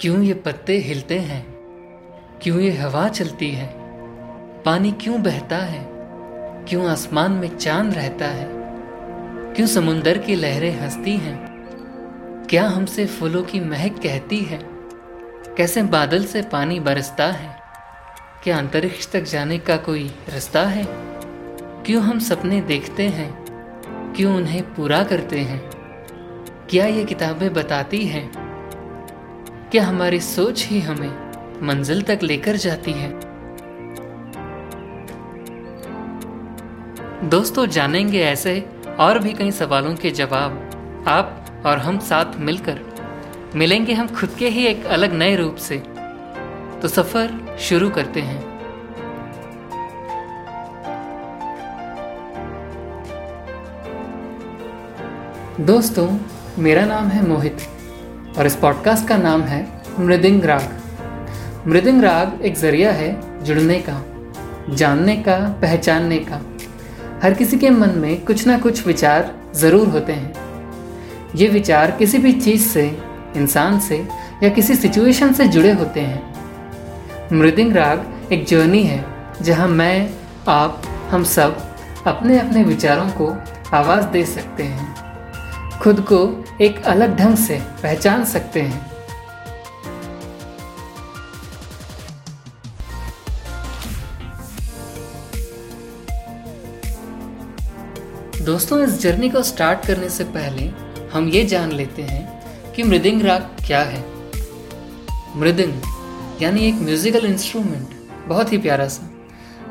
क्यों ये पत्ते हिलते हैं? क्यों ये हवा चलती है? पानी क्यों बहता है? क्यों आसमान में चाँद रहता है? क्यों समुंदर की लहरें हंसती हैं? क्या हमसे फूलों की महक कहती है? कैसे बादल से पानी बरसता है? क्या अंतरिक्ष तक जाने का कोई रास्ता है? क्यों हम सपने देखते हैं? क्यों उन्हें पूरा करते हैं? क्या ये किताबें बताती हैं? क्या हमारी सोच ही हमें मंजिल तक लेकर जाती है। दोस्तों, जानेंगे ऐसे और भी कई सवालों के जवाब आप और हम साथ मिलकर। मिलेंगे हम खुद के ही एक अलग नए रूप से। तो सफ़र शुरू करते हैं। दोस्तों, मेरा नाम है मोहित। और इस पॉडकास्ट का नाम है मृदिंग राग। मृदिंग राग एक ज़रिया है जुड़ने का, जानने का, पहचानने का। हर किसी के मन में कुछ ना कुछ विचार ज़रूर होते हैं। ये विचार किसी भी चीज़ से, इंसान से या किसी सिचुएशन से जुड़े होते हैं। मृदिंग राग एक जर्नी है, जहाँ मैं, आप, हम सब अपने अपने विचारों को आवाज़ दे सकते हैं। खुद को एक अलग ढंग से पहचान सकते हैं। दोस्तों, इस जर्नी को स्टार्ट करने से पहले हम ये जान लेते हैं कि मृदिंग राग क्या है। मृदिंग यानी एक म्यूजिकल इंस्ट्रूमेंट बहुत ही प्यारा सा,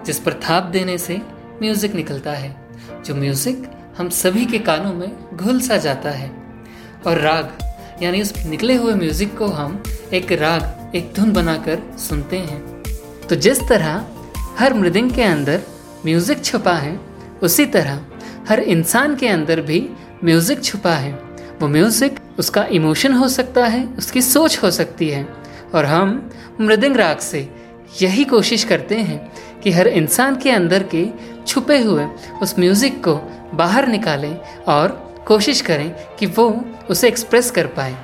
जिस पर थाप देने से म्यूज़िक निकलता है। जो म्यूज़िक हम सभी के कानों में घुल सा जाता है। और राग, यानी उस निकले हुए म्यूज़िक को हम एक राग, एक धुन बनाकर सुनते हैं। तो जिस तरह हर मृदिंग के अंदर म्यूज़िक छुपा है, उसी तरह हर इंसान के अंदर भी म्यूज़िक छुपा है। वो म्यूज़िक, उसका इमोशन हो सकता है, उसकी सोच हो सकती है। और हम मृदिंग राग से यही कोशिश करते हैं कि हर इंसान के अंदर के छुपे हुए उस म्यूज़िक को बाहर निकालें और कोशिश करें कि वो उसे एक्सप्रेस कर पाए।